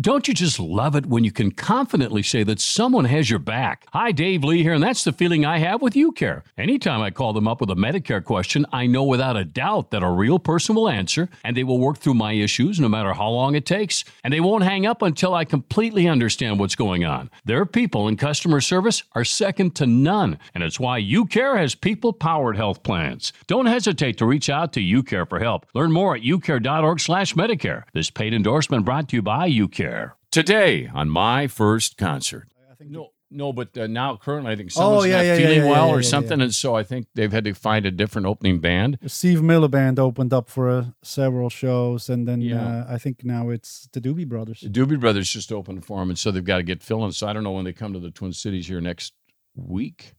Don't you just love it when you can confidently say that someone has your back? Hi, Dave Lee here, and that's the feeling I have with UCare. Anytime I call them up with a Medicare question, I know without a doubt that a real person will answer, and they will work through my issues no matter how long it takes, and they won't hang up until I completely understand what's going on. Their people in customer service are second to none, and it's why UCare has people powered health plans. Don't hesitate to reach out to UCare for help. Learn more at ucare.org/medicare. This paid endorsement brought to you by UCare. Today on my first concert. No, no, but uh, now currently I think someone's Oh, yeah, not yeah, yeah, feeling yeah, well yeah, or yeah, something, and so I think they've had to find a different opening band. Steve Miller Band opened up for uh, several shows, and then Yeah. uh, I think now it's the Doobie Brothers. The Doobie Brothers just opened for them, and so they've got to get filling. So I don't know when they come to the Twin Cities here next week.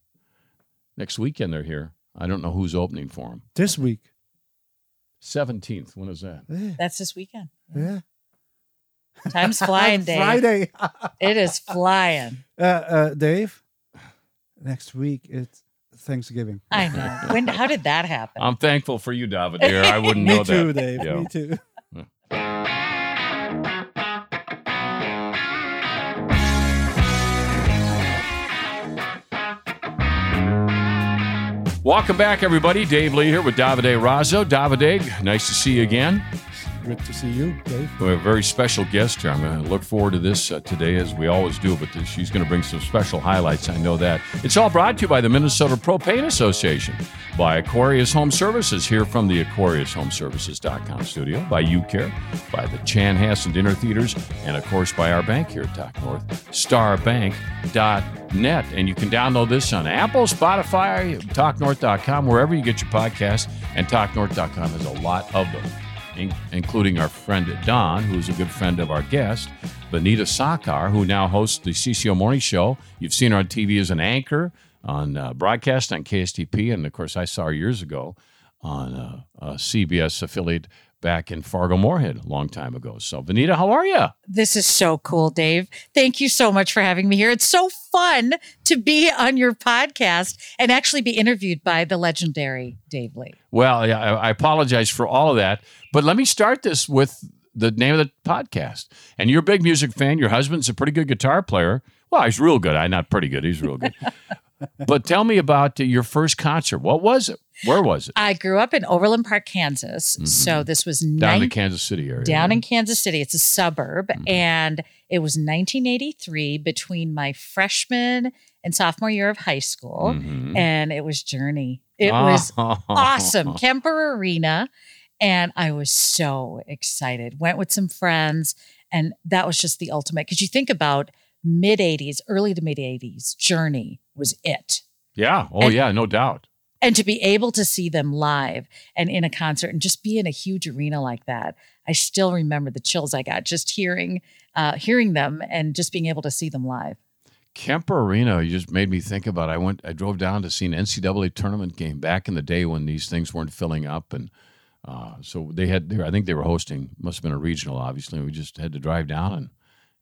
Next weekend they're here. I don't know who's opening for them. This week. Seventeenth. When is that? Yeah. That's this weekend. yeah. Time's flying, Dave. Friday. It is flying. uh, uh, Dave, next week it's Thanksgiving. I know. When? How did that happen? I'm thankful for you, David. Dear. I wouldn't Me know too, that. Dave. Yeah. Me too. Welcome back, everybody. Dave Lee here with Davide Razzo. Davide, nice to see you again. To see you, Dave. We have a very special guest here. I'm going to look forward to this uh, today, as we always do, but this, she's going to bring some special highlights. I know that. It's all brought to you by the Minnesota Propane Association, by Aquarius Home Services, here from the AquariusHomeservices.com studio, by UCare, by the Chanhassen Dinner Theaters, and of course by our bank here at Talk North, starbank.net. And you can download this on Apple, Spotify, TalkNorth.com, wherever you get your podcast, and TalkNorth.com has a lot of them in- including our friend Don, who's a good friend of our guest, Vineeta Sawkar, who now hosts the CCO Morning Show. You've seen her on TV as an anchor on uh, broadcast on KSTP, and of course, I saw her years ago on uh, a CBS affiliate back in Fargo Moorhead a long time ago. So, Vineeta, how are you? This is so cool, Dave. Thank you so much for having me here. It's so fun to be on your podcast and actually be interviewed by the legendary Dave Lee. Well, yeah, I I apologize for all of that, but let me start this with the name of the podcast. And you're a big music fan. Your husband's a pretty good guitar player. Well, he's real good. I'm not pretty good. He's real good. but tell me about your first concert. What was it? Where was it? I grew up in Overland Park, Kansas. So this was Mm-hmm. Down in Kansas City area. down right? in Kansas City. It's a suburb. Mm-hmm. And it was 1983 between my freshman and sophomore year of high school. Mhm. And it was Journey. It was Oh. awesome. Kemper Arena. And I was so excited. Went with some friends. And that was just the ultimate. Because you think about mid 80s, early to mid 80s, Journey was it. Yeah. Oh, And- yeah. No doubt. And to be able to see them live and in a concert and just be in a huge arena like that, I still remember the chills I got just hearing uh, hearing them and just being able to see them live. Kemper Arena, you just made me think about. It. I went, I drove down to see an NCAA tournament game back in the day when these things weren't filling up, and uh, so they had. They were, I think they were hosting. Must have been a regional, obviously. We just had to drive down and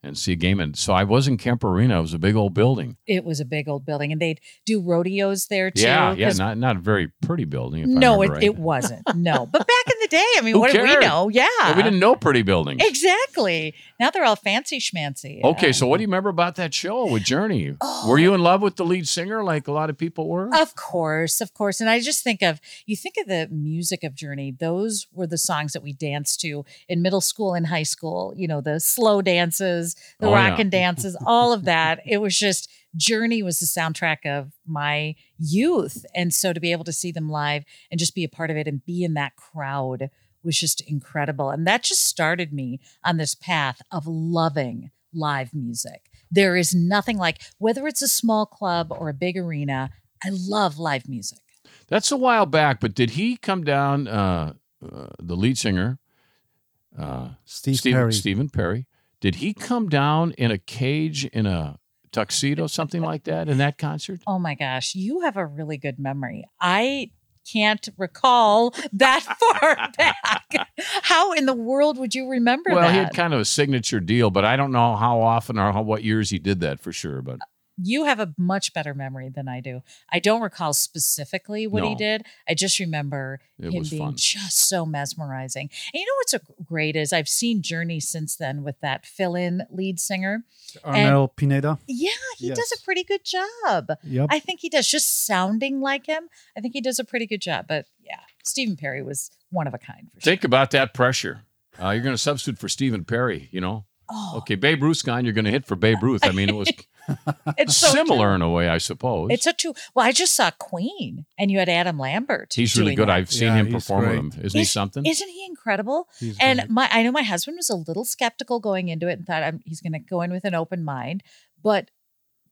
and see a game, and so I was in Kemper Arena. It was a big old building. It was a big old building, and they'd do rodeos there too. yeah, yeah, not not a very pretty building. No, it, right. it wasn't. No, but back in the day, I mean, Who what do we know? Yeah, Yeah, we didn't know pretty buildings. exactly. Now they're all fancy schmancy. Okay, so what do you um, remember about that show with Journey? Oh. Were you in love with the lead singer like a lot of people were? Of course, of course. And I just think of you think of the music of Journey, those were the songs that we danced to in middle school and high school, you know, the slow dances, the Oh, rock yeah. and dances, all of that. It was just Journey was the soundtrack of my youth. And so to be able to see them live and just be a part of it and be in that crowd was just incredible. And that just started me on this path of loving live music. There is nothing like whether it's a small club or a big arena, I love live music. That's a while back, but did he come down? Uh, uh, the lead singer, uh, Steve Stephen, Perry. Stephen Perry, did he come down in a cage in a tuxedo, something like that, in that concert? Oh my gosh, you have a really good memory. I can't recall that far back. How in the world would you remember that? Well, that? he had kind of a signature deal, but I don't know how often or how, what years he did that for sure. But you have a much better memory than I do. I don't recall specifically what he did. I just remember It him being fun. just so mesmerizing. And you know what's a great is I've seen Journey since then with that fill-in lead singer. Arnel Pineda. Yeah, he does a pretty good job. Yep. I think he does. Just sounding like him, I think he does a pretty good job. But yeah, Stephen Perry was one of a kind for Think sure. about that pressure. Uh, you're going to substitute for Stephen Perry, you know? Oh, Okay, Babe Ruth's gone. You're going to hit for Babe Ruth. I mean, it was it's so similar true. in a way, I suppose. It's a two. Well, I just saw Queen, and you had Adam Lambert. He's really good. that. I've seen Yeah, him perform great. with him. Isn't he something? Isn't he incredible? He's And great. my, I know my husband was a little skeptical going into it and thought I'm, he's going to go in with an open mind, but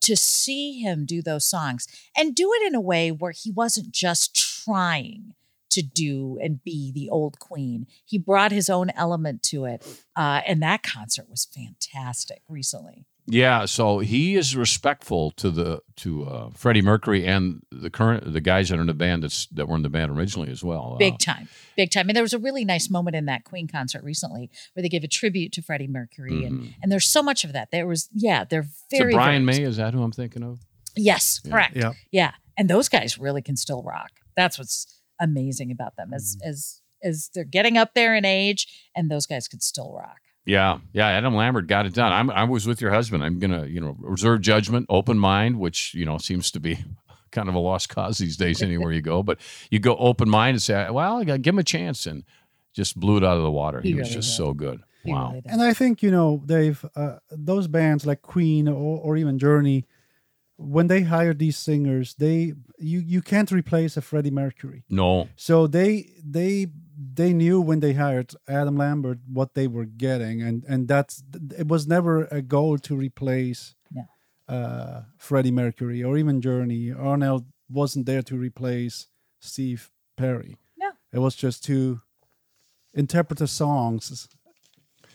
to see him do those songs and do it in a way where he wasn't just trying to do and be the old queen, he brought his own element to it, uh, and that concert was fantastic recently. Yeah, so he is respectful to the to uh, Freddie Mercury and the current the guys that are in the band that's that were in the band originally as well. Big Uh, time, big time. And there was a really nice moment in that Queen concert recently where they gave a tribute to Freddie Mercury, and mhm. and there's so much of that. There was, yeah, they're Is it very Brian very- May? Is that who I'm thinking of? Yes, Yeah. correct. Yeah. Yeah. And those guys really can still rock. That's what's amazing about them as Mm-hmm. as as they're getting up there in age and those guys could still rock. Yeah, yeah. Adam Lambert got it done. I'm I was with your husband. I'm gonna you know reserve judgment, open mind, which you know seems to be kind of a lost cause these days anywhere you go. But you go open mind and say, well, I gotta give him a chance, and just blew it out of the water. He, He was just did. so good. He wow. really. And I think you know, Dave, uh, those bands like Queen or, or even Journey, when they hire these singers, they you you can't replace a Freddie Mercury. no, So they they they knew when they hired Adam Lambert what they were getting, and and that's it was never a goal to replace No. uh, Freddie Mercury or even Journey. Arnel wasn't there to replace Steve Perry. No. it was just to interpret the songs.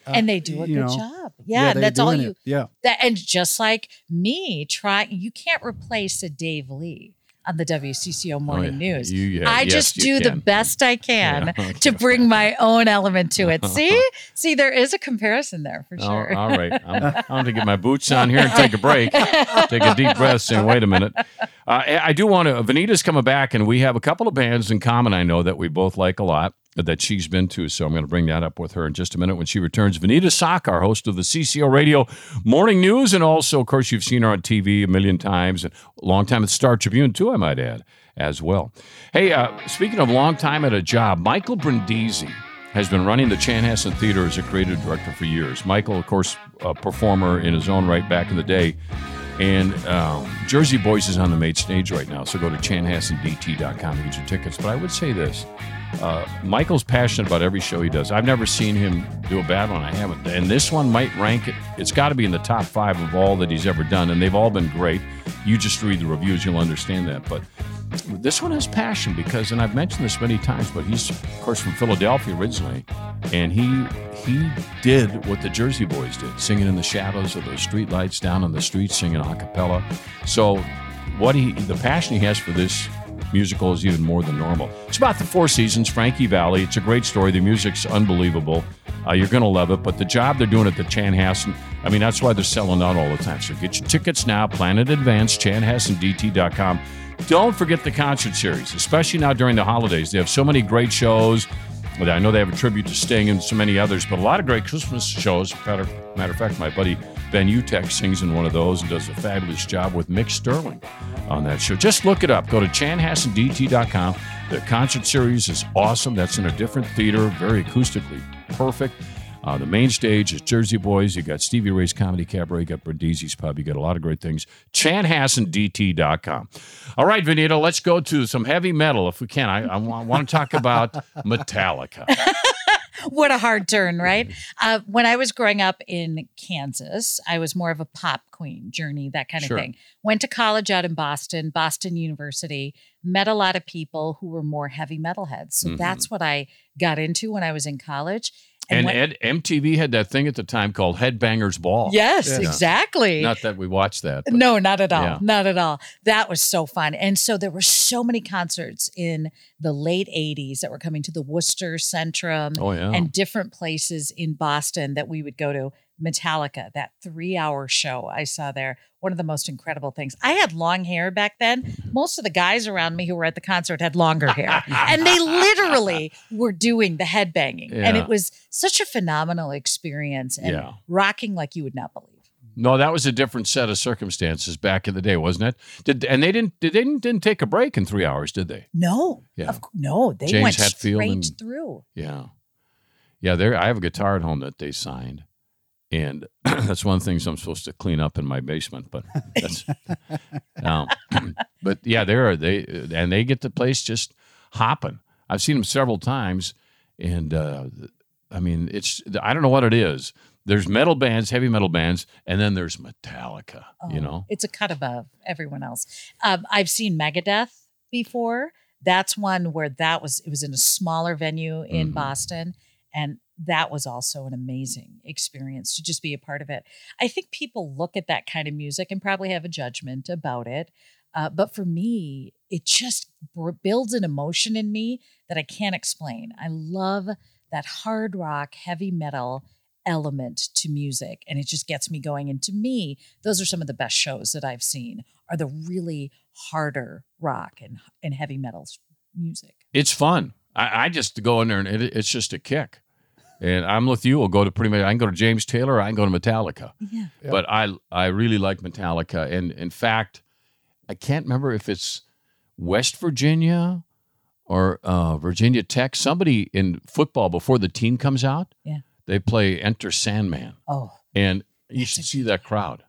Uh, and they do a good know. job. Yeah, they're that's all you it. Yeah, that and just like me, try you can't replace a Dave Lee on the WCCO morning Oh, yeah. news. You- yeah, I yes, just do the best I can Yeah, okay. to bring my own element to it. See? See, there is a comparison there for Oh, sure. all right. I'm, I'm going to get my boots on here and take a break. take a deep breath. and wait a minute. Uh, I I do want to. Vineeta's coming back, and we have a couple of bands in common. I know that we both like a lot that she's been to. So I'm going to bring that up with her in just a minute when she returns. Vineeta Sawkar, host of the CCO Radio Morning News, and also, of course, you've seen her on TV a million times, and a long time at Star Tribune too. I might add as well. Hey, uh, speaking of long time at a job, Michael Brindisi has been running the Chanhassen Theater as a creative director for years. Michael, of course, a performer in his own right back in the day. And um, Jersey Boys is on the main stage right now, so go to chanhassendt.com to get your tickets. But I would say this uh, Michael's passionate about every show he does. I've never seen him do a bad one. I haven't. And this one might rank it, it's got to be in the top five of all that he's ever done. And they've all been great. You just read the reviews, you'll understand that. But this one has passion because, and I've mentioned this many times, but he's of course from Philadelphia originally, and he he did what the Jersey Boys did, singing in the shadows of the street lights down on the street, singing a cappella. So, what he the passion he has for this musical is even more than normal. It's about the Four Seasons, Frankie Valli. It's a great story. The music's unbelievable. Uh, you're going to love it. But the job they're doing at the Chanhassen, I mean, that's why they're selling out all the time. So get your tickets now, plan in advance, chanhassendt.com. Don't forget the concert series, especially now during the holidays. They have so many great shows. I know they have a tribute to Sting and so many others, but a lot of great Christmas shows. Matter, matter of fact, my buddy Ben Utecht sings in one of those and does a fabulous job with Mick Sterling on that show. Just look it up. Go to chanhassendt.com. The concert series is awesome. That's in a different theater, very acoustically perfect. Uh, the main stage is Jersey Boys. You got Stevie Ray's Comedy Cabaret. You got Brindisi's Pub. You got a lot of great things. ChanHassenDT.com. All right, Vineeta, let's go to some heavy metal if we can. I, I want to talk about Metallica. what a hard turn, right? Uh, when I was growing up in Kansas, I was more of a pop queen, journey, that kind of Sure. thing. Went to college out in Boston, Boston University, met a lot of people who were more heavy metalheads. So Mhm. that's what I got into when I was in college. And when- Ed, MTV had that thing at the time called Headbangers Ball. yes, Yeah. exactly. Not that we watched that. but- No, not at all. Yeah. Not at all. That was so fun. And so there were so many concerts in the late 80s that were coming to the Worcester Centrum Oh, yeah. and different places in Boston that we would go to. Metallica, that three hour show I saw there, one of the most incredible things. I had long hair back then. Most of the guys around me who were at the concert had longer hair, and they literally were doing the headbanging. And it was such a phenomenal experience and Yeah. rocking like you would not believe. No, that was a different set of circumstances back in the day, wasn't it? Did and they didn't did, they didn't, didn't take a break in three hours, did they? No, Yeah. of, no, they James went Hetfield straight and- through. Yeah, yeah. There, I have a guitar at home that they signed, and that's one of the things I'm supposed to clean up in my basement. But that's, um, but yeah, there are they and they get the place just hopping. I've seen them several times, and uh, I mean, it's I don't know what it is. There's metal bands, heavy metal bands, and then there's Metallica. You Oh, know, it's a cut above everyone else. Um, I've seen Megadeth before. That's one where that was it was in a smaller venue in Mhm. Boston, and that was also an amazing experience to just be a part of it. I think people look at that kind of music and probably have a judgment about it. Uh, but for me, it just br- builds an emotion in me that I can't explain. I love that hard rock, heavy metal element to music, and it just gets me going. And to me, those are some of the best shows that I've seen are the really harder rock and, and heavy metal music. it's fun. I, I just go in there and it, it's just a kick. And I'm with you. I'll go to pretty much. I can go to James Taylor. I can go to Metallica. Yeah. Yeah. But I I really like Metallica. And in fact, I can't remember if it's West Virginia or uh, Virginia Tech. Somebody in football before the team comes out. Yeah. They play Enter Sandman, Oh, and you should see that crowd.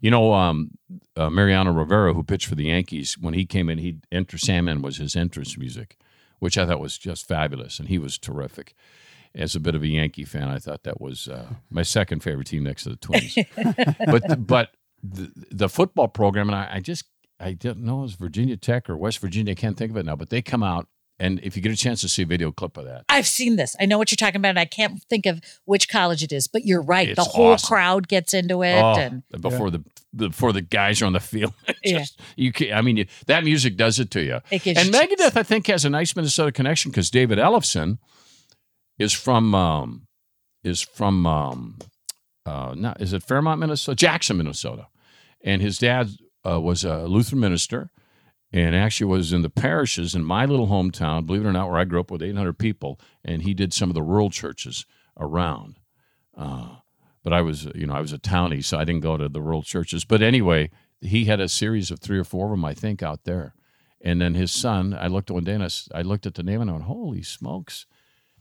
You know, um, uh, Mariano Rivera, who pitched for the Yankees, when he came in, he Enter Sandman was his entrance music, which I thought was just fabulous, and he was terrific. As a bit of a Yankee fan, I thought that was uh, my second favorite team next to the Twins. but but the, the football program, and I, I just I didn't know it was Virginia Tech or West Virginia. I can't think of it now, but they come out, and if you get a chance to see a video clip of that, I've seen this. I know what you're talking about. And I can't think of which college it is, but you're right. the whole awesome. crowd gets into it. oh, and before the before the guys are on the field, It Yeah. you can I mean, you, that music does it to you. it gives And you chills. Megadeth, I think, has a nice Minnesota connection because David Ellefson is from um, is from um, uh, not is it Fairmont, Minnesota, Jackson, Minnesota, and his dad uh, was a Lutheran minister, and actually was in the parishes in my little hometown, believe it or not, where I grew up with 800 people, and he did some of the rural churches around. Uh, but I was, you know, I was a townie, so I didn't go to the rural churches. But anyway, he had a series of three or four of them, I think, out there. And then his son, I looked one day and I, I looked at the name and I went, "Holy smokes,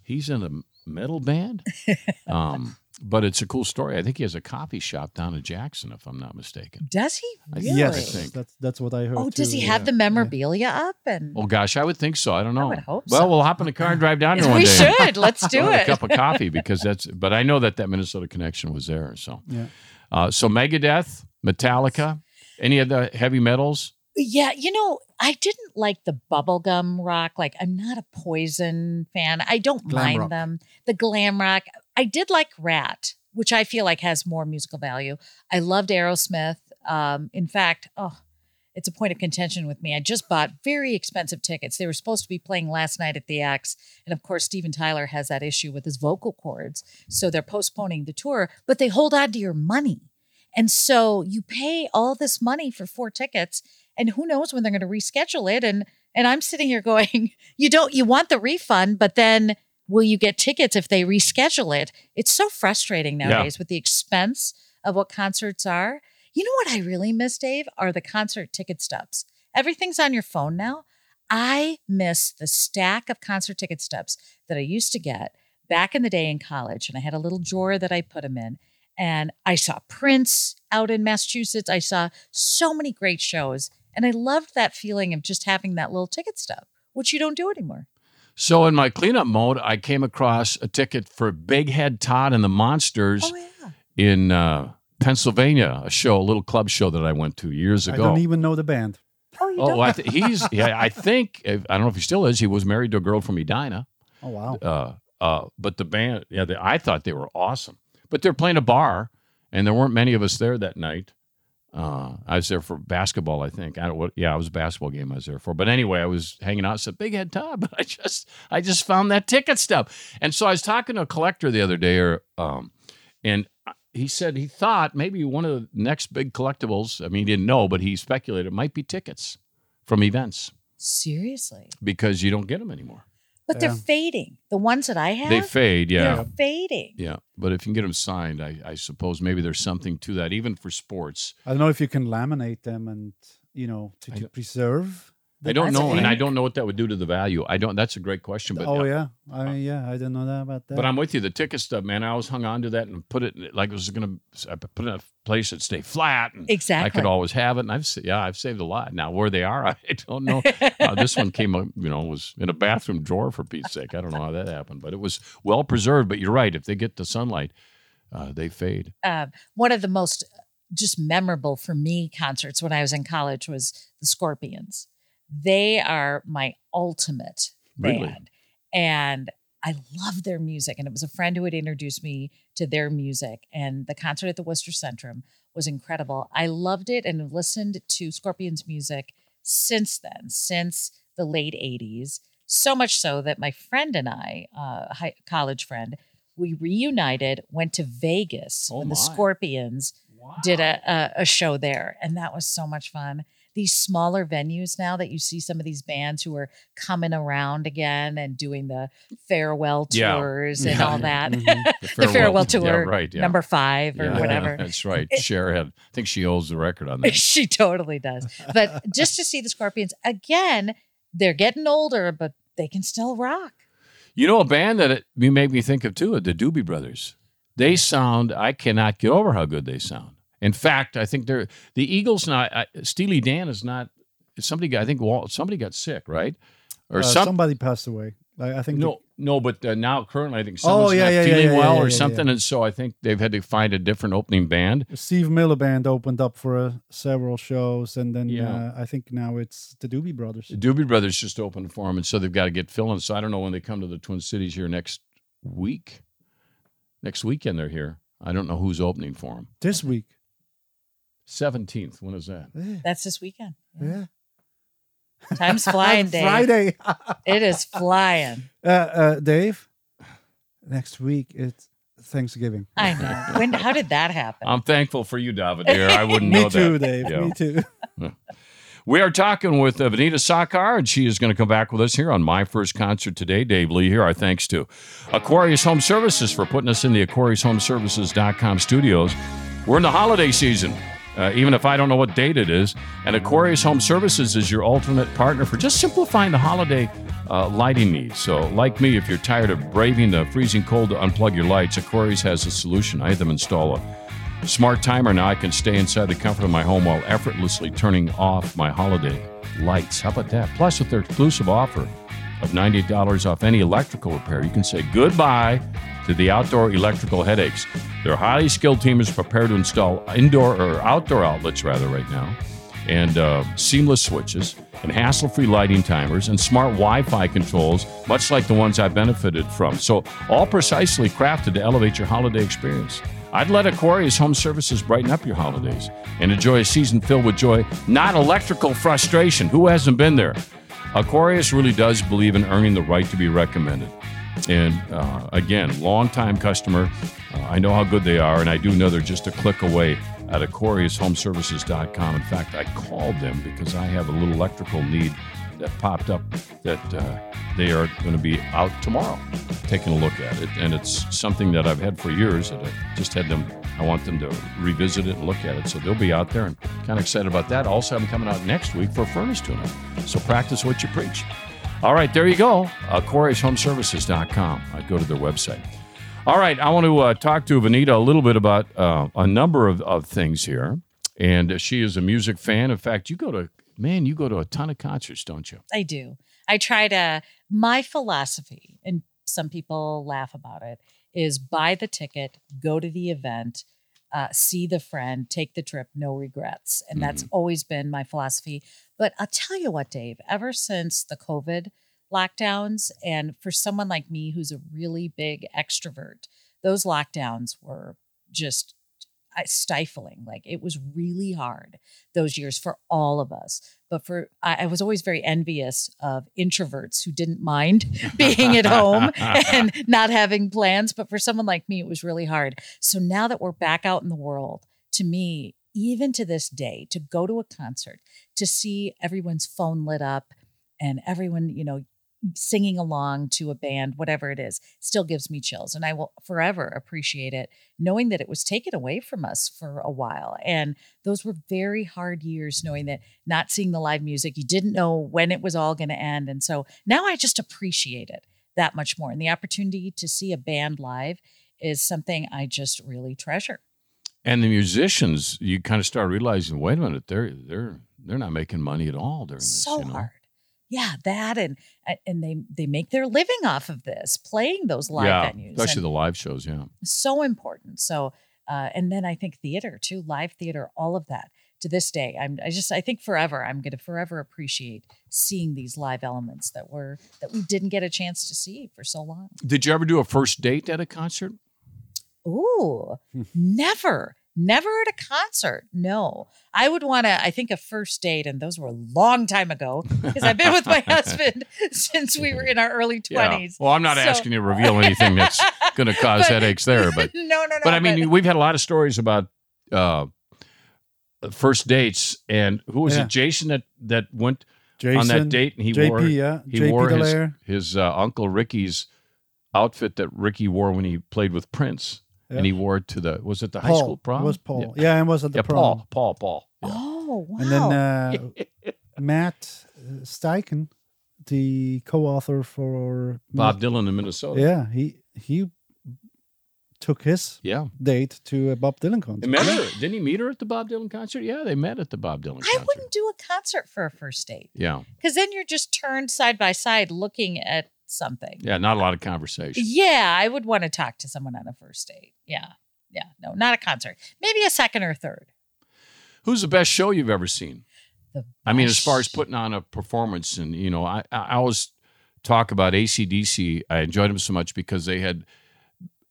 he's in a metal band." um, but it's a cool story. I think he has a coffee shop down in Jackson, if I'm not mistaken. Does he really? Yes, I think. that's that's what I heard. Oh, does too, he yeah. have the memorabilia up? And Oh gosh, I would think so. I don't know. I would hope well, so. we'll hop in the car and drive down there one we day. should. Let's do it. a cup of coffee because that's. But I know that that Minnesota connection was there. So, Yeah. uh, so Megadeth, Metallica, any of the heavy metals. Yeah, you know, I didn't like the bubblegum rock. Like, I'm not a poison fan. I don't Glam mind rock. them. The glam rock. I did like Ratt, which I feel like has more musical value. I loved Aerosmith. Um, in fact, oh, it's a point of contention with me. I just bought very expensive tickets. They were supposed to be playing last night at the X. And of course, Steven Tyler has that issue with his vocal cords. So they're postponing the tour, but they hold on to your money. And so you pay all this money for four tickets, and who knows when they're going to reschedule it. And and I'm sitting here going, you don't you want the refund, but then will you get tickets if they reschedule it? It's so frustrating Yeah. nowadays with the expense of what concerts are. You know what I really miss, Dave, are the concert ticket stubs. Everything's on your phone now. I miss the stack of concert ticket stubs that I used to get back in the day in college. And I had a little drawer that I put them in. And I saw Prince out in Massachusetts. I saw so many great shows. And I loved that feeling of just having that little ticket stub, which you don't do anymore. So in my cleanup mode, I came across a ticket for Big Head Todd and the Monsters Oh, yeah. in uh, Pennsylvania, a show, a little club show that I went to years ago. I ago. don't even know the band. Oh, you oh, don't. I th- he's yeah. I think I don't know if he still is. He was married to a girl from Edina. Oh wow. Uh, uh, but the band, yeah, they, I thought they were awesome. But they're playing a bar, and there weren't many of us there that night. Uh, I was there for basketball, I think. I don't what. Yeah, it was a basketball game I was there for. But anyway, I was hanging out. Said Big Head Todd, but I just, I just found that ticket stuff. and so I was talking to a collector the other day, or um, and he said he thought maybe one of the next big collectibles. I mean, he didn't know, but he speculated it might be tickets from events Seriously. because you don't get them anymore. But they're fading. The ones that I have, They fade, yeah. they're fading. Yeah, but if you can get them signed, I, I suppose maybe there's something to that, even for sports. I don't know if you can laminate them and you know to, to don't- preserve. I don't That's know, and I don't know what that would do to the value. I don't. That's a great question, but oh yeah, I mean, yeah, I didn't know that about that. But I'm with you. The ticket stuff, man. I always hung on to that and put it like it was gonna. I put it in a place that stay flat, and Exactly. I could always have it. And I've yeah, I've saved a lot. Now where they are, I don't know. uh, this one came, up, you know, was in a bathroom drawer for Pete's sake. I don't know how that happened, but it was well preserved. But you're right. If they get the sunlight, uh, they fade. um, one of the most just memorable for me concerts when I was in college was the Scorpions. They are my ultimate Really? band. And I love their music. And it was a friend who had introduced me to their music. And the concert at the Worcester Centrum was incredible. I loved it and listened to Scorpions music since then, since the late 80s. So much so that my friend and I, uh, high, college friend, we reunited, went to Vegas Oh when the my. Scorpions did a, a a show there, and that was so much fun. These smaller venues now that you see some of these bands who are coming around again and doing the farewell Yeah. tours and Yeah. all that. Mhm. the farewell tour, yeah, right? Yeah. number five or Yeah, whatever. That's right. Cher had. I think she holds the record on that. she totally does. But just to see the Scorpions again, they're getting older, but they can still rock. You know, a band that it, you make me think of too, the Doobie Brothers. They sound. I cannot get over how good they sound. In fact, I think they're the Eagles. Not I, Steely Dan is not. Somebody got. I think Walt, somebody got sick, right? Or Uh, some, somebody passed away. I, I think No, no, but uh, now currently I think Oh, yeah, not yeah, feeling yeah, well or something, and so I think they've had to find a different opening band. Steve Miller Band opened up for uh, several shows, and then uh, I think now it's the Doobie Brothers. The Doobie Brothers just opened for them, and so they've got to get filling. So I don't know when they come to the Twin Cities here next week. Next weekend they're here. I don't know who's opening for them. This week. Seventeenth. When is that? That's this weekend. yeah. Time's flying, Dave. Friday. It is flying. uh, uh, Dave, next week it's Thanksgiving. I know. When? How did that happen? I'm thankful for you, David. Dear. I wouldn't know that. Me know too. Dave. Yeah. Me too. We are talking with uh, Vineeta Sawkar, and she is going to come back with us here on My First Concert today. Dave Lee here. Our thanks to Aquarius Home Services for putting us in the AquariusHomeservices.com studios. We're in the holiday season, uh, even if I don't know what date it is. And Aquarius Home Services is your alternate partner for just simplifying the holiday uh, lighting needs. So, like me, if you're tired of braving the freezing cold to unplug your lights, Aquarius has a solution. I had them install a Smart timer now I can stay inside the comfort of my home while effortlessly turning off my holiday lights. How about that? Plus, with their exclusive offer of $98 off any electrical repair, you can say goodbye to the outdoor electrical headaches. Their highly skilled team is prepared to install indoor or outdoor outlets rather right now and uh, seamless switches and hassle-free lighting timers and smart Wi-Fi controls, much like the ones I benefited from. So all precisely crafted to elevate your holiday experience. I'd let Aquarius Home Services brighten up your holidays and enjoy a season filled with joy, not electrical frustration. Who hasn't been there? Aquarius really does believe in earning the right to be recommended. And uh, again, longtime customer. Uh, I know how good they are, and I do know they're just a click away at AquariusHomeservices.com. In fact, I called them because I have a little electrical need that popped up that uh, they are going to be out tomorrow taking a look at it. And it's something that I've had for years that I just had them, I want them to revisit it and look at it. So they'll be out there and kind of excited about that. Also, I'm coming out next week for a furnace tune up. So practice what you preach. All right, there you go. Uh. I'd go to their website. All right, I want to uh, talk to Vineeta a little bit about uh, a number of, of things here. And she is a music fan. In fact, you go to, man, you go to a ton of concerts, don't you? I do. I try to, my philosophy, and some people laugh about it, is buy the ticket, go to the event, uh, see the friend, take the trip, no regrets. And that's always been my philosophy. But I'll tell you what, Dave, ever since the COVID lockdowns, and for someone like me who's a really big extrovert, those lockdowns were just, Uh, stifling. Like it was really hard those years for all of us. But for I, I was always very envious of introverts who didn't mind being at home and not having plans. But for someone like me, it was really hard. So now that we're back out in the world, to me, even to this day, to go to a concert, to see everyone's phone lit up and everyone, you know, singing along to a band, whatever it is, still gives me chills. And I will forever appreciate it, knowing that it was taken away from us for a while. And those were very hard years, knowing that not seeing the live music, you didn't know when it was all going to end. And so now I just appreciate it that much more. And the opportunity to see a band live is something I just really treasure. And the musicians, you kind of start realizing, wait a minute, they're they're they're not making money at all during this. So you know? hard. Yeah, that and and they they make their living off of this, playing those live yeah, venues. especially and the live shows. Yeah, so important. So uh, and then I think theater too, live theater, all of that. To this day, I'm I just I think forever I'm going to forever appreciate seeing these live elements that were that we didn't get a chance to see for so long. Did you ever do a first date at a concert? Ooh, Hmm. never, never at a concert. No, I would want to. I think a first date, and those were a long time ago because I've been with my husband since we were in our early Yeah. twenties. Well, I'm not So- asking you to reveal anything that's going to cause But- headaches there, but no, no, no. but I mean, we've had a lot of stories about uh, first dates, and who was Yeah. it? Jason that that went Jason, on that date, and he JP, wore yeah, he JP wore his, his uh, uncle Ricky's outfit that Ricky wore when he played with Prince, Yeah. and he wore it to the was it the high school prom? It was Paul. Yeah, Yeah, and was at the yeah prom. Paul, Paul, Paul. Yeah. Oh wow! And then uh, Matt uh, Steichen, the co-author for Bob Dylan in Minnesota. Yeah, he he took his yeah. date to a Bob Dylan concert. They met her. Didn't he meet her at the Bob Dylan concert? Yeah, they met at the Bob Dylan I wouldn't do a concert for a first date Yeah, because then you're just turned side by side looking at something. yeah, not a lot of conversation. Yeah, I would want to talk to someone on a first date. Yeah, yeah, no, not a concert. Maybe a second or third. Who's the best show you've ever seen? The I mean, as far as putting on a performance, and you know, I, I I always talk about ACDC. I enjoyed them so much because they had,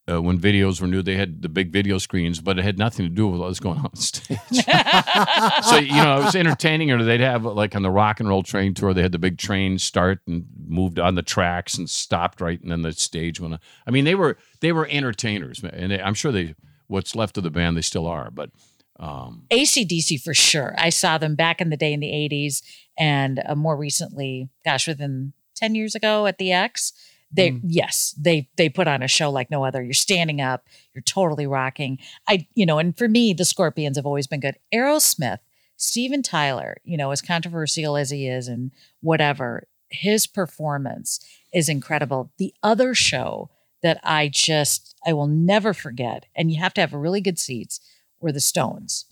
uh, when videos were new, they had the big video screens, but it had nothing to do with what was going on stage. so you know, it was entertaining. Or they'd have like on the rock and roll train tour, they had the big train start and moved on the tracks and stopped right, and then the stage went. on. I mean, they were they were entertainers, and they, I'm sure they what's left of the band they still are, but. Um, ACDC for sure. I saw them back in the day in the 80s and uh, more recently, gosh, within 10 years ago at the X. They Mm. yes, they they put on a show like no other. You're standing up, you're totally rocking. I you know, and for me, the Scorpions have always been good. Aerosmith, Steven Tyler, you know, as controversial as he is and whatever, his performance is incredible. The other show that I just I will never forget, and you have to have really good seats, were the Stones.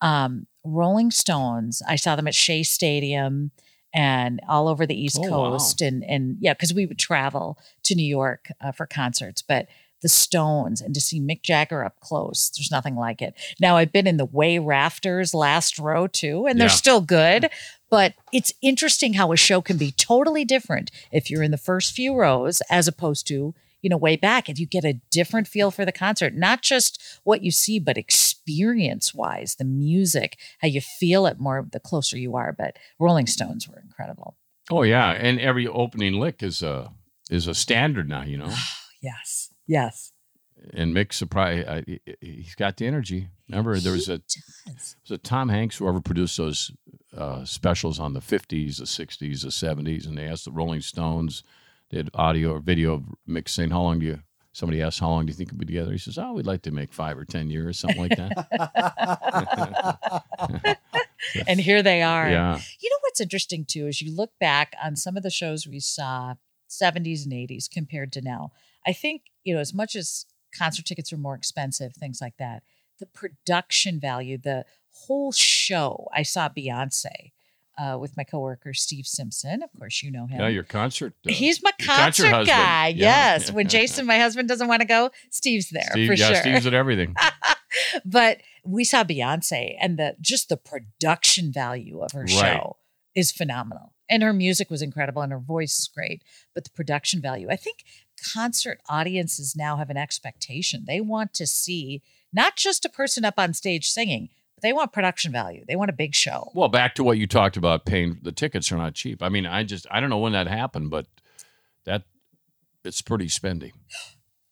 Um, Rolling Stones, I saw them at Shea Stadium and all over the East Oh, wow. Coast, and and yeah, because we would travel to New York uh, for concerts, but. The Stones and to see Mick Jagger up close, there's nothing like it. Now I've been in the way rafters last row too, and they're Yeah. still good. But it's interesting how a show can be totally different if you're in the first few rows as opposed to, you know, way back. And you get a different feel for the concert, not just what you see, but experience wise, the music, how you feel it more the closer you are. But Rolling Stones were incredible. Oh yeah, and every opening lick is a is a standard now, you know. Yes. Yes. And Mick surprise, he- he's got the energy. Remember, there was a does. was a Tom Hanks whoever produced those uh, specials on the fifties, the sixties, the seventies, and they asked the Rolling Stones, they had audio or video of Mick saying, "How long do you?" Somebody asked, "How long do you think we'll be together?" He says, "Oh, we'd like to make five or ten years, something like that." And here they are. yeah, You know what's interesting too is you look back on some of the shows we saw 70s and 80s compared to now. I think, you know, as much as concert tickets are more expensive, things like that, the production value, the whole show. I saw Beyonce uh, with my coworker Steve Simpson. Of course, you know him. yeah, your concert. uh, He's my concert concert, guy. Yeah. Yes. When Jason, my husband, doesn't want to go, Steve's there Steve, for yeah, sure. Steve's at everything. but we saw Beyonce and the just the production value of her Right. show is phenomenal. And her music was incredible and her voice is great, but the production value, I think concert audiences now have an expectation. They want to see not just a person up on stage singing, but they want production value. They want a big show. Well, back to what you talked about paying the tickets are not cheap. I mean, I just I don't know when that happened, but that it's pretty spendy.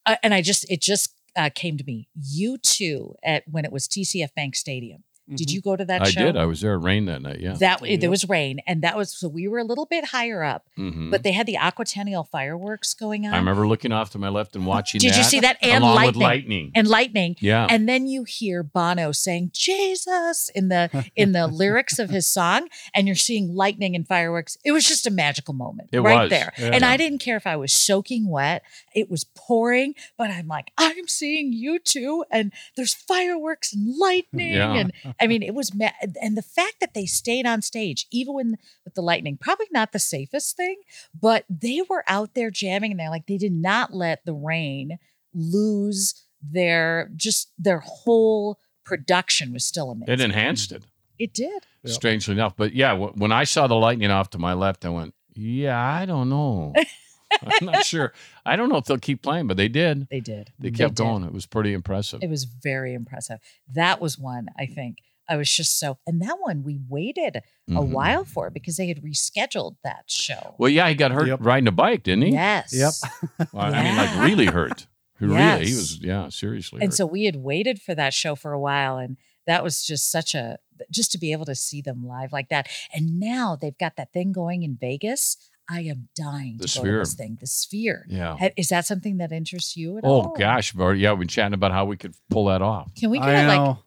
Uh, and I just it just uh, came to me. U2 at when it was TCF Bank Stadium. Did Mhm. you go to that show? I show? did. I was there. It rained that night. Yeah. that Yep. there was rain, and that was so we were a little bit higher up, Mhm. but they had the Aquatennial fireworks going on. I remember looking off to my left and watching. Did you see that? And along lightning. with lightning. and lightning. yeah. And then you hear Bono saying Jesus in the in the lyrics of his song, and you're seeing lightning and fireworks. It was just a magical moment It right was. there. Yeah. And I didn't care if I was soaking wet, it was pouring, but I'm like, I'm seeing U2, and there's fireworks and lightning. Yeah. And I mean, it was ma- and the fact that they stayed on stage, even when with the lightning, probably not the safest thing, but they were out there jamming and they're like, they did not let the rain lose their just their whole production was still amazing. it enhanced it, It did. Yep. strangely enough. But yeah, wh- when I saw the lightning off to my left, I went, "Yeah, I don't know. I'm not sure. I don't know if they'll keep playing, but they did. They did. They kept did. going. It was pretty impressive. It was very impressive. That was one I think I was just so, and that one we waited a Mhm. while for because they had rescheduled that show. Well, yeah, he got hurt Yep. riding a bike, didn't he? Yes. Yep. Well, I mean, like really hurt. He Really, he was. Yeah, seriously. And hurt. so we had waited for that show for a while, and that was just such a just to be able to see them live like that. And now they've got that thing going in Vegas. I am dying The to go to this thing. The Sphere. yeah. Is that something that interests you at Oh all? Oh gosh, we've yeah, we've been chatting about how we could pull that off. Can we do I like know.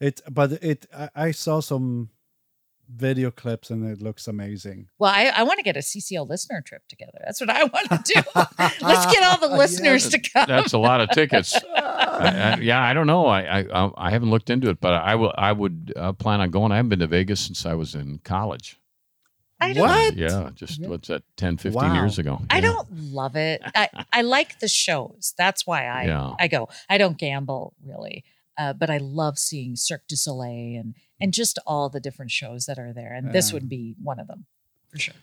It, but it. I, I saw some video clips and it looks amazing. Well, I, I want to get a CCO listener trip together. That's what I want to do. Let's get all the listeners to come. That's a lot of tickets. I- I- yeah, I don't know. I, I I haven't looked into it, but I will. I would uh, plan on going. I haven't been to Vegas since I was in college. I don't, What? Yeah, just Yeah. what's that? 10, 15 Wow. years ago. I don't love it. I, I like the shows. That's why I Yeah. I go. I don't gamble really, uh, but I love seeing Cirque du Soleil and and just all the different shows that are there. And this would be one of them for sure.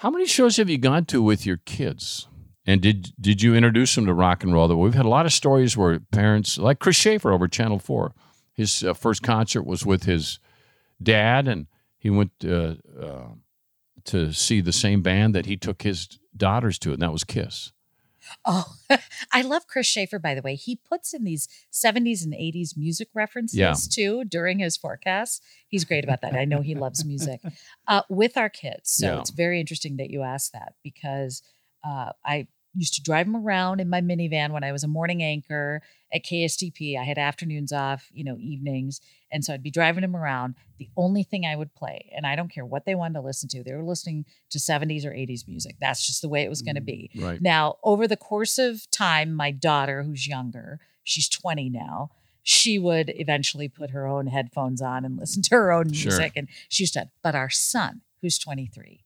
How many shows have you gone to with your kids? And did did you introduce them to rock and roll? We've had a lot of stories where parents, like Chris Shaffer over Channel Four, his uh, first concert was with his dad, and he went uh, uh, to see the same band that he took his daughters to, and that was Kiss. Oh, I love Chris Shaffer, by the way. He puts in these 70s and 80s music references Yeah. too during his forecasts. He's great about that. I know he loves music uh, with our kids. So Yeah. it's very interesting that you asked that because uh, I used to drive him around in my minivan when I was a morning anchor at KSTP. I had afternoons off, you know, evenings. And so I'd be driving him around. The only thing I would play, and I don't care what they wanted to listen to, they were listening to 70s or 80s music. That's just the way it was going to mm, be. Right. Now, over the course of time, my daughter, who's younger, she's 20 now, she would eventually put her own headphones on and listen to her own Sure. music. And she used to, but our son, who's 23,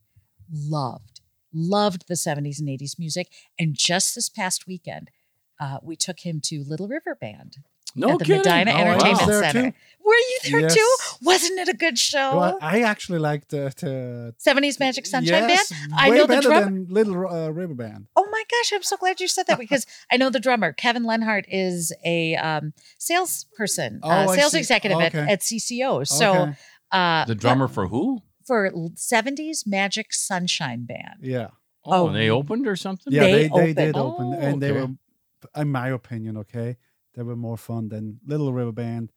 loved, loved the 70s and 80s music. And just this past weekend, uh, we took him to Little River Band No at the kidding. Medina Oh, Entertainment Center. too. Were you there Yes. too? Wasn't it a good show? Well, I actually liked the, the 70s Magic Sunshine yes, Band? I way know the better drummer. than Little uh, River Band. Oh my gosh, I'm so glad you said that because I know the drummer, Kevin Lenhart, is a um, salesperson, Oh, uh, sales executive Okay. at, at CCO. So Okay. uh, The drummer for who? For 70s Magic Sunshine Band. Yeah, Oh, Oh. and they opened or something? yeah, They they, they, opened. did open, Oh, and they were, in my opinion, okay, they were more fun than Little River Band.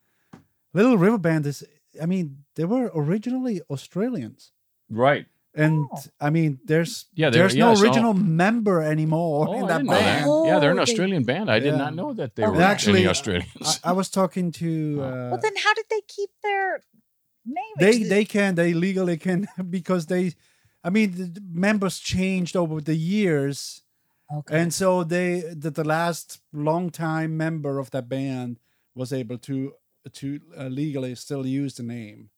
Little River Band is, I mean, they were originally Australians. Right. And Oh. I mean, there's Yeah, they were- there's no yes, oh. original member anymore Oh, in that band. that. Yeah, they're an Oh, they- Australian band. I did Yeah. not know that they Oh, were? Actually, any I- Australians. I, I was talking to. Uh, well, then how did they keep their name? they they can they legally can because they, I mean, the the members changed over the years, okay. and so they the, the last long time member of that band was able to to uh, legally still use the name,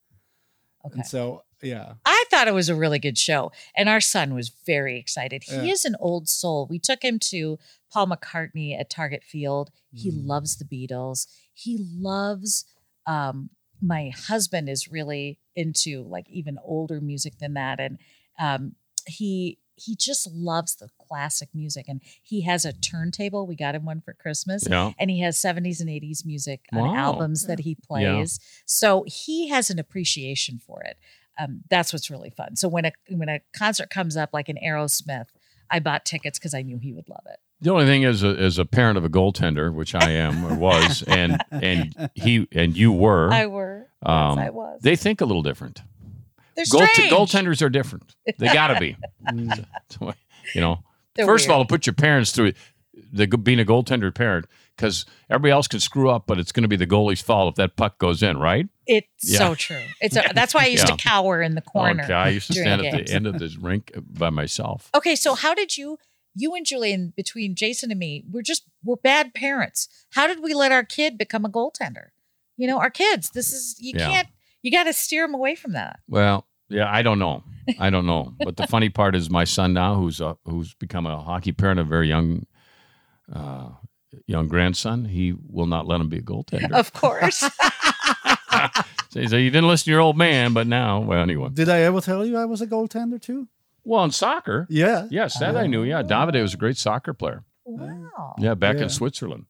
okay. and so yeah, I thought it was a really good show, and our son was very excited. He Yeah. is an old soul. We took him to Paul McCartney at Target Field. He Mm. loves the Beatles. He loves. Um, my husband is really into like even older music than that, and um, he he just loves the classic music. And he has a turntable. We got him one for Christmas. Yeah. And he has 70s and 80s music on Wow. albums that he plays. So he has an appreciation for it. Um, that's what's really fun. So when a when a concert comes up like an Aerosmith, I bought tickets because I knew he would love it. The only thing is, a, as a parent of a goaltender, which I am or was, and and he and you were, I were. Um, yes, I was. they think a little different. They're Goal- strange. goaltenders are different. They got to be. You know, They're first of all, to put your parents through the being a goaltender parent because everybody else can screw up, but it's going to be the goalie's fault if that puck goes in, right? It's Yeah. so true. It's a, that's why I used Yeah. to cower in the corner. Okay, I used to during stand at the end of the rink by myself. Okay, so how did you, you and Julian, between Jason and me, we're just we're bad parents. How did we let our kid become a goaltender? You know, our kids. This is you Yeah. can't. You got to steer them away from that. Well, yeah, I don't know. I don't know. But the funny part is my son now, who's a, who's become a hockey parent, a very young, uh, young grandson. He will not let him be a goaltender. Of course. so he said, "You didn't listen to your old man, but now, well, anyway. Did I ever tell you I was a goaltender too? Well, in soccer, Yeah. yes, that I knew. Yeah, Davide was a great soccer player. wow. Yeah, back Yeah. in Switzerland,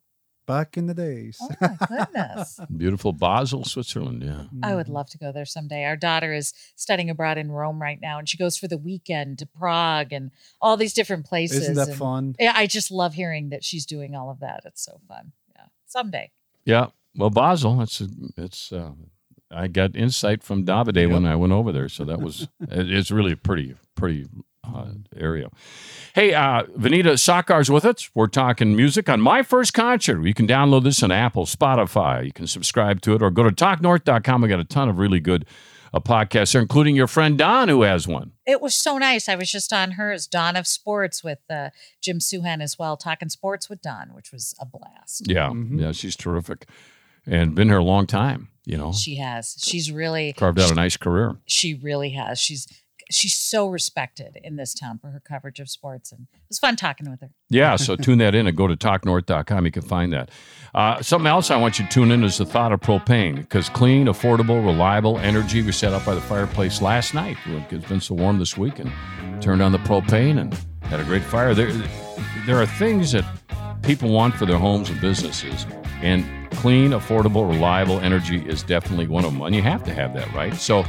Back in the days. Oh my goodness. beautiful Basel, Switzerland. Yeah, I would love to go there someday. Our daughter is studying abroad in Rome right now, and she goes for the weekend to Prague and all these different places. Isn't that and- fun? Yeah, I just love hearing that she's doing all of that. It's so fun. Yeah, someday. yeah. Well, Basel, it's it's. Uh, I got insight from Davide Yep. when I went over there, so that was it's really a pretty pretty uh, area. Hey, uh, Vineeta Sawkar's with us. We're talking music on my first concert. You can download this on Apple, Spotify. You can subscribe to it or go to talknorth.com. We got a ton of really good a podcasts there, including your friend Don, who has one. It was so nice. I was just on hers, Dawn of Sports, with uh, Jim Souhan as well, talking sports with Don, which was a blast. Yeah, Mhm. yeah, she's terrific, and been here a long time. You know, She has. She's really carved out a nice career. she really has. She's she's so respected in this town for her coverage of sports, and it was fun talking with her. Yeah, so tune that in and go to talknorth.com. You can find that. Uh, something else I want you to tune in is the thought of propane because clean, affordable, reliable energy. We set up by the fireplace last night. It's been so warm this week and turned on the propane and had a great fire. There, there are things that people want for their homes and businesses, and clean, affordable, reliable energy is definitely one of them. And you have to have that, right? So,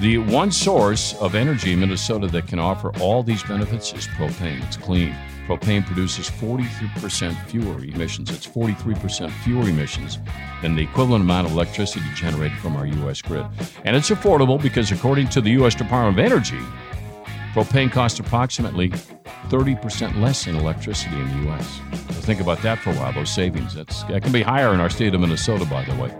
the one source of energy in Minnesota that can offer all these benefits is propane. It's clean. Propane produces 43% fewer emissions. It's 43% fewer emissions than the equivalent amount of electricity generated from our U.S. grid. And it's affordable because, according to the U.S. Department of Energy, propane costs approximately 30% less in electricity in the U.S. So think about that for a while, those savings. That's, that can be higher in our state of Minnesota, by the way.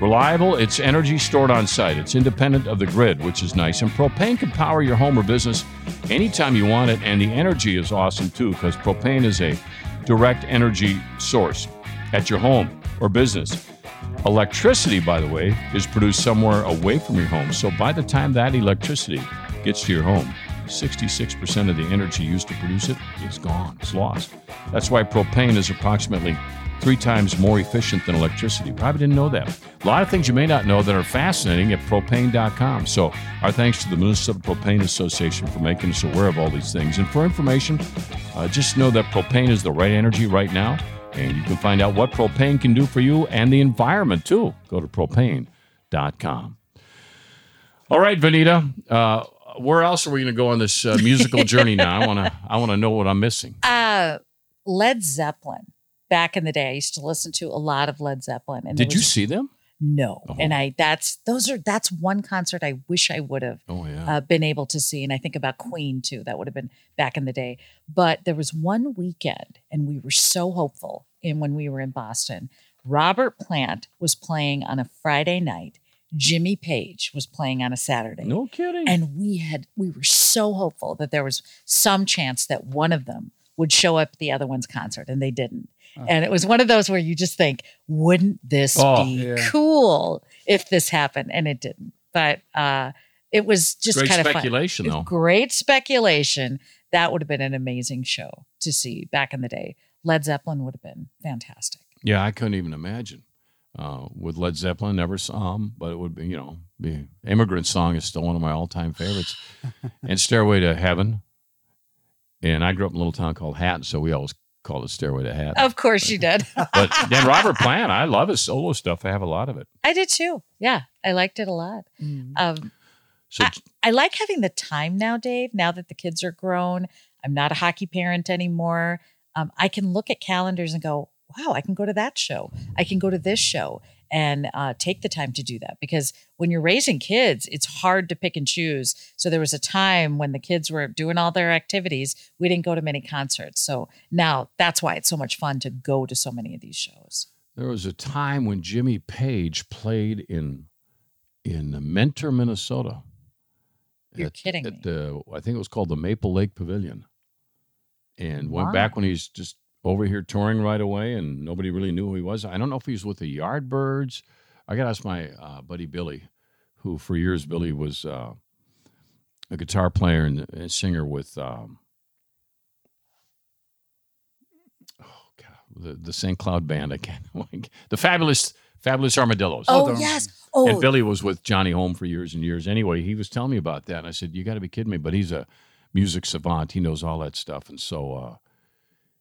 Reliable, it's energy stored on site. It's independent of the grid, which is nice. And propane can power your home or business anytime you want it. And the energy is awesome too, because propane is a direct energy source at your home or business. Electricity, by the way, is produced somewhere away from your home. So by the time that electricity gets to your home, 66% of the energy used to produce it is gone, it's lost. That's why propane is approximately three times more efficient than electricity. Probably didn't know that. A lot of things you may not know that are fascinating at propane.com. So, our thanks to the Minnesota Propane Association for making us aware of all these things. And for information, uh, just know that propane is the right energy right now. And you can find out what propane can do for you and the environment too. Go to propane.com. All right, Vineeta. Uh, where else are we going to go on this uh, musical journey now? I want to. I want to know what I'm missing. Uh, Led Zeppelin. Back in the day, I used to listen to a lot of Led Zeppelin. And Did it you see them? No, Oh. and I that's those are that's one concert I wish I would have Oh yeah. uh, been able to see. And I think about Queen too. That would have been back in the day. But there was one weekend, and we were so hopeful. And when we were in Boston, Robert Plant was playing on a Friday night. Jimmy Page was playing on a Saturday. no kidding. And we had we were so hopeful that there was some chance that one of them would show up at the other one's concert, and they didn't. And it was one of those where you just think, wouldn't this Oh. be Yeah. cool if this happened? And it didn't. But uh, it was just Great kind of speculation, fun. though. Great speculation. That would have been an amazing show to see back in the day. Led Zeppelin would have been fantastic. Yeah, I couldn't even imagine. Uh, with Led Zeppelin, never saw them, but it would be, you know, be Immigrant Song is still one of my all-time favorites, and Stairway to Heaven. and I grew up in a little town called Hatton, so we always called it Stairway to Hatton. Of course you did. But then Robert Plant, I love his solo stuff. I have a lot of it. I did too. Yeah, I liked it a lot. Mm. Um, So I like having the time now, Dave. Now that the kids are grown, I'm not a hockey parent anymore. Um, I can look at calendars and go, wow, I can go to that show. I can go to this show and uh, take the time to do that because when you're raising kids, it's hard to pick and choose. So there was a time when the kids were doing all their activities, we didn't go to many concerts. So now that's why it's so much fun to go to so many of these shows. there was a time when Jimmy Page played in in Mentor, Minnesota. You're at- kidding at me. the I think it was called the Maple Lake Pavilion, and went Wow. back when he's just over here touring right away, and nobody really knew who he was. I don't know if he was with the Yardbirds. I got to ask my uh, buddy Billy, who for years Billy was uh, a guitar player and, and singer with. Um, oh God, the the St. Cloud band. I can't. the fabulous, fabulous Armadillos. Oh, Hold on. yes. Oh, And Billy was with Johnny Holm for years and years. Anyway, he was telling me about that. And I said, You got to be kidding me. But he's a music savant. He knows all that stuff. And so uh,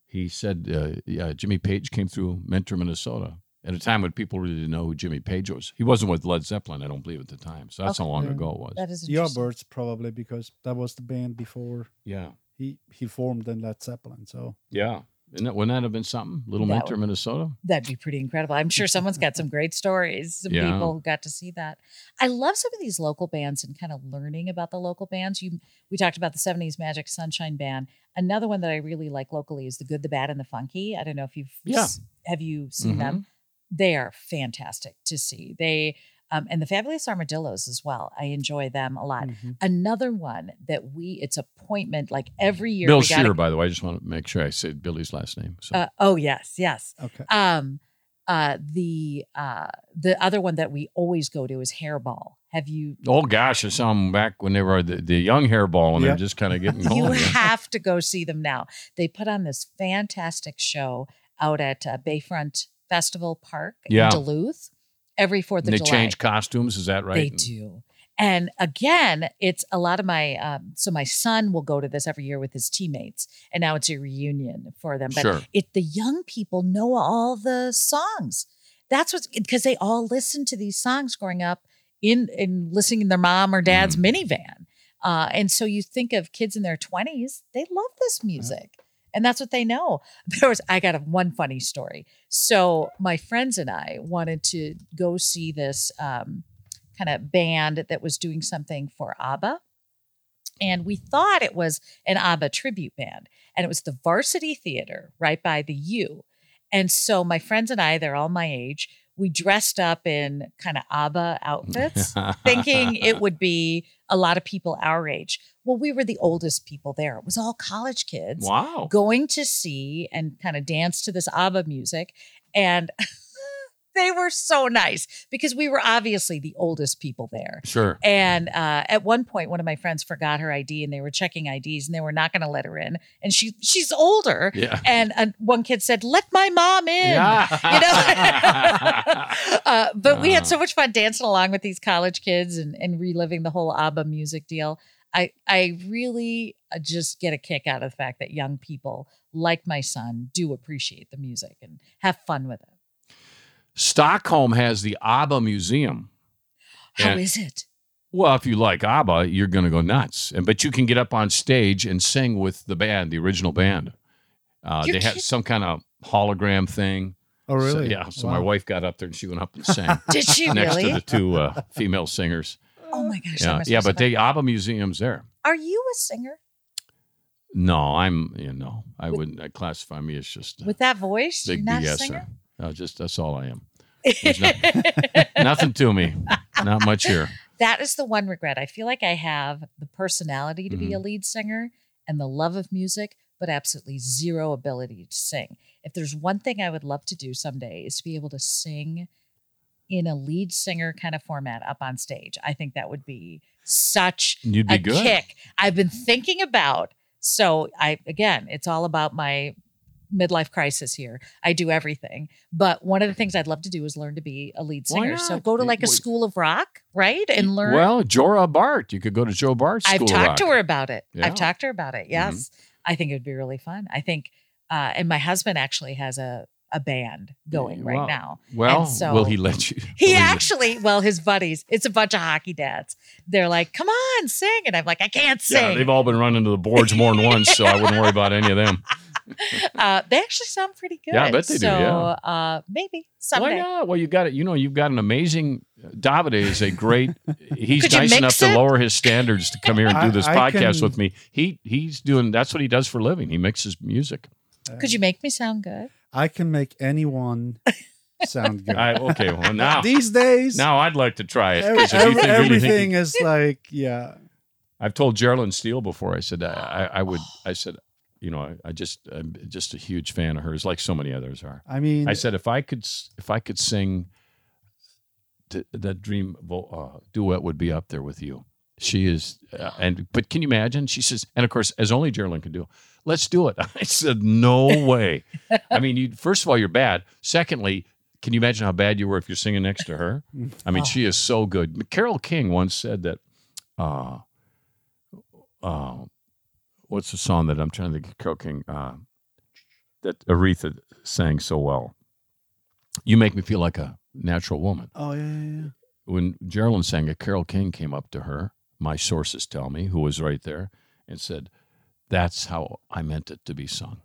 he said, uh, Yeah, Jimmy Page came through Mentor, Minnesota at a time when people really didn't know who Jimmy Page was. He wasn't with Led Zeppelin, I don't believe, at the time. So that's how long Okay. ago it was. that is interesting. Yardbirds probably because that was the band before yeah. he he formed in Led Zeppelin. So Yeah. That, wouldn't that have been something? Little That Mentor, would- Minnesota? That'd be pretty incredible. I'm sure someone's got some great stories. Some Yeah. people who got to see that. I love some of these local bands and kind of learning about the local bands. You we talked about the 70s Magic Sunshine Band. Another one that I really like locally is the Good, the Bad, and the Funky. I don't know if you've Yeah. have you seen Mhm. them? They are fantastic to see. They um, and the Fabulous Armadillos as well. I enjoy them a lot. mhm. Another one that we it's appointment like every year. Bill we gotta- Shear, by the way. I just want to make sure I said Billy's last name. So. Uh, oh yes, yes. okay. Um, uh, the uh, the other one that we always go to is Hairball. Have you? oh, gosh. I saw them back when they were the, the young hairball and Yeah. they're just kind of getting You have to go see them now. They put on this fantastic show out at uh, Bayfront Festival Park Yeah. in Duluth every Fourth of they July. They change costumes, is that right? They do. And again, it's a lot of my um, so my son will go to this every year with his teammates, and now it's a reunion for them. But Sure. it the young people know all the songs. That's what's because they all listen to these songs growing up in in listening in their mom or dad's Mm. minivan. Uh, and so you think of kids in their twenties, they love this music. And that's what they know. There was I got a one funny story. So my friends and I wanted to go see this um, kind of band that was doing something for ABBA. And we thought it was an ABBA tribute band. And it was the Varsity Theater right by the U. And so my friends and I, they're all my age, we dressed up in kind of ABBA outfits, thinking it would be a lot of people our age. Well, we were the oldest people there. It was all college kids Wow. going to see and kind of dance to this ABBA music. And they were so nice because we were obviously the oldest people there. Sure. And uh, at one point, one of my friends forgot her ID, and they were checking IDs, and they were not going to let her in. And she she's older, Yeah. and uh, one kid said, "Let my mom in." Yeah. You know, uh, but we had so much fun dancing along with these college kids and, and reliving the whole ABBA music deal. I I really uh, just get a kick out of the fact that young people like my son do appreciate the music and have fun with it. Stockholm has the ABBA Museum. How And- is it? Well, if you like ABBA, you're going to go nuts. And but you can get up on stage and sing with the band, the original band. Uh, they have some kind of hologram thing. Oh, So- really? yeah. So my wife got up there and she went up and sang Did she next really? to the two uh, female singers. oh my gosh! Yeah, yeah. But the ABBA Museum's there. are you a singer No, I'm. You know, I wouldn't. I classify me as just a with that voice? big You're not a singer. No, just that's all I am. There's Nothing to me. Not much here. that is the one regret. I feel like I have the personality to be Mm-hmm. a lead singer and the love of music, but absolutely zero ability to sing. If there's one thing I would love to do someday is to be able to sing in a lead singer kind of format up on stage. I think that would be such You'd be a good. kick. I've been thinking about. So I again, it's all about my midlife crisis here. I do everything, but one of the things I'd love to do is learn to be a lead singer. So go to like a school of rock, right, and learn. Well, Jorah Bart. You could go to Joe Bart's I've talked to her about it. Yeah. I've talked to her about it. Yes. I think it would be really fun. I think, uh, and my husband actually has a a band going right Well, now. Well, And so- will he let you? He actually, well, his buddies, it's a bunch of hockey dads. They're like, "Come on, sing," and I'm like, "I can't Yeah, sing." they've all been running to the boards more than once, so I wouldn't worry about any of them. uh, they actually sound pretty good. Yeah, I bet they do, so, yeah. uh, maybe Why someday. not? Well, you got it. You know, you've got an amazing. Davide is a great. He's nice mix enough to lower his standards to come here and do this I podcast can- with me. He he's doing. That's what he does for a living. He mixes music. Could you make me sound good? I can make anyone sound good. I, okay, well now These days, now I'd like to try it. every- 'cause if you every- think- really think- everything is like, yeah. I've told Jearlyn Steele before. I said I, I, I would. I said, you know, I, I just I'm just a huge fan of hers, like so many others are. I mean, I said if I could if I could sing, t- that dream vo- uh, duet would be up there with you. She is, uh, and but can you imagine? She says, and of course, as only Jearlyn can do. Let's do it. I said, no way. I mean, you first of all, you're bad. Secondly, can you imagine how bad you were if you're singing next to her? I mean, she is so good. Carole King once said that. Uh, uh, what's the song that I'm trying to think? of Carole King. Uh, that Aretha sang so well. You make me feel like a natural woman. oh yeah, yeah, yeah. When Jearlyn sang it, Carole King came up to her. My sources tell me, who was right there, and said, "That's how I meant it to be sung."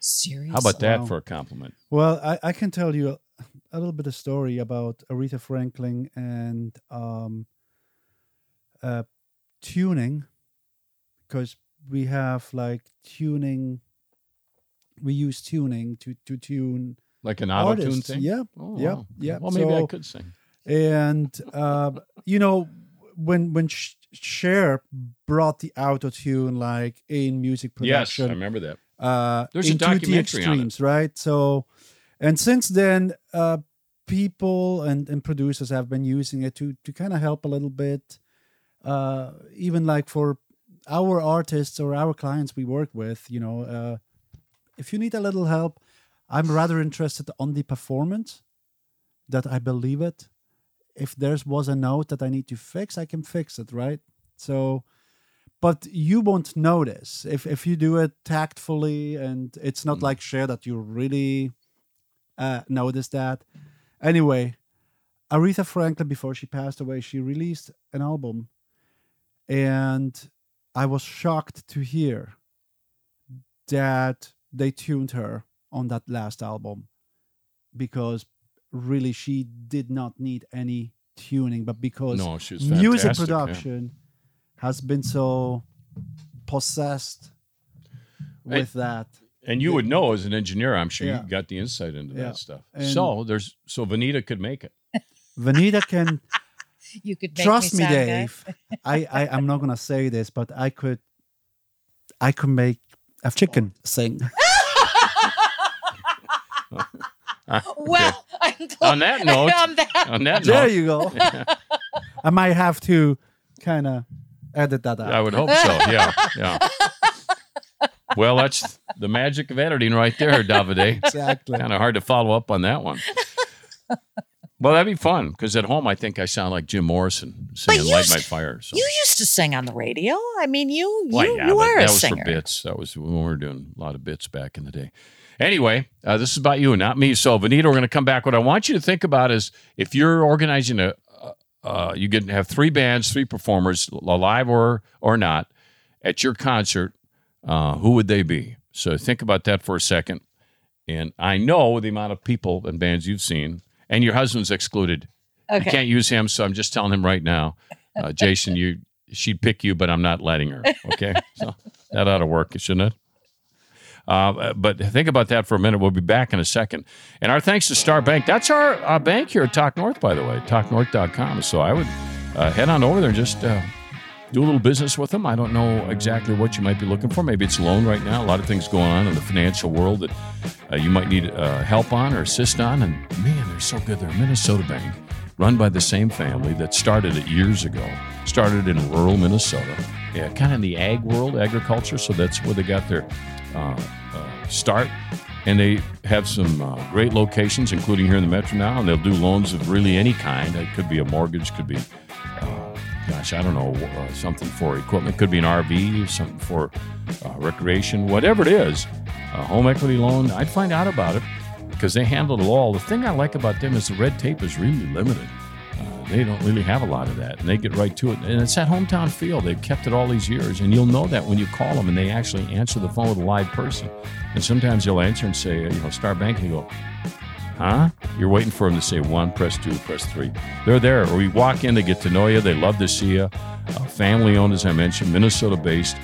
Seriously? How about that Wow. for a compliment? Well, I, I can tell you a, a little bit of story about Aretha Franklin and um, uh, tuning, because we have like tuning. We use tuning to to tune Like an auto tune thing? Yeah, Oh, yeah, wow. yeah. Well, maybe I could sing. and uh, you know when when Sh- Cher brought the auto tune like in music production, Yes, I remember that. uh, There's a documentary on it. right? So, and since then, uh, people and, and producers have been using it to to kind of help a little bit, uh, even like for our artists or our clients we work with. You know, uh, if you need a little help, I'm rather interested on the performance. That I believe it. If there's was a note that I need to fix, I can fix it, right? So but you won't notice if if you do it tactfully and it's not Mm. like Cher that you really uh, notice that. Anyway, Aretha Franklin, before she passed away, she released an album, and I was shocked to hear that they tuned her on that last album because really she did not need any tuning, but because No, music fantastic, yeah. production has been so possessed with that. And you would know as an engineer, I'm sure Yeah. you got the insight into Yeah. that stuff. And- so there's so Vineeta could make it. Vineeta can You could make trust me, sound good. Dave. I, I I'm not gonna say this, but I could I could make a chicken sing. Well, I'm On that note, on that, on that there note, you go. I might have to kind of edit that out. I would hope so. Yeah, yeah. Well, that's the magic of editing right there, Davide. exactly. kind of hard to follow up on that one. Well, that'd be fun because at home I think I sound like Jim Morrison singing "Light My Fire." So. you used to sing on the radio. I mean, you you, Well, yeah, you are that a was singer. for bits. That was when we were doing a lot of bits back in the day. Anyway, uh, this is about you, not me. So, Vineeta, we're going to come back. What I want you to think about is if you're organizing a, uh, you can have three bands, three performers, live or or not, at your concert. Uh, who would they be? So think about that for a second. And I know the amount of people and bands you've seen, and your husband's excluded. You can't use him, so I'm just telling him right now, uh, Jason, you she'd pick you, but I'm not letting her. Okay, so that ought to work, shouldn't it? Uh, but think about that for a minute. We'll be back in a second. And our thanks to Star Bank. That's our uh, bank here at Talk North, by the way, talknorth.com. So I would uh, head on over there and just uh, do a little business with them. I don't know exactly what you might be looking for. Maybe it's loan right now. A lot of things going on in the financial world that uh, you might need uh, help on or assist on. And man, they're so good. They're Minnesota bank run by the same family that started it years ago. Started in rural Minnesota, yeah, kind of in the ag world, agriculture. So that's where they got their uh, uh, start. And they have some uh, great locations, including here in the Metro now. And they'll do loans of really any kind. It could be a mortgage, could be gosh, I don't know, uh, something for equipment. Could be an RV, something for uh, recreation, whatever it is. A home equity loan. I'd find out about it because they handle it all. The thing I like about them is the red tape is really limited. Uh, they don't really have a lot of that, and they get right to it. And it's that hometown feel. They've kept it all these years, and you'll know that when you call them and they actually answer the phone with a live person. And sometimes you'll answer and say, you know, Star Bank, and you go, huh? You're waiting for them to say one, press two, press three. They're there. Or you walk in, they get to know you, they love to see you. Uh, family owned, as I mentioned, Minnesota based.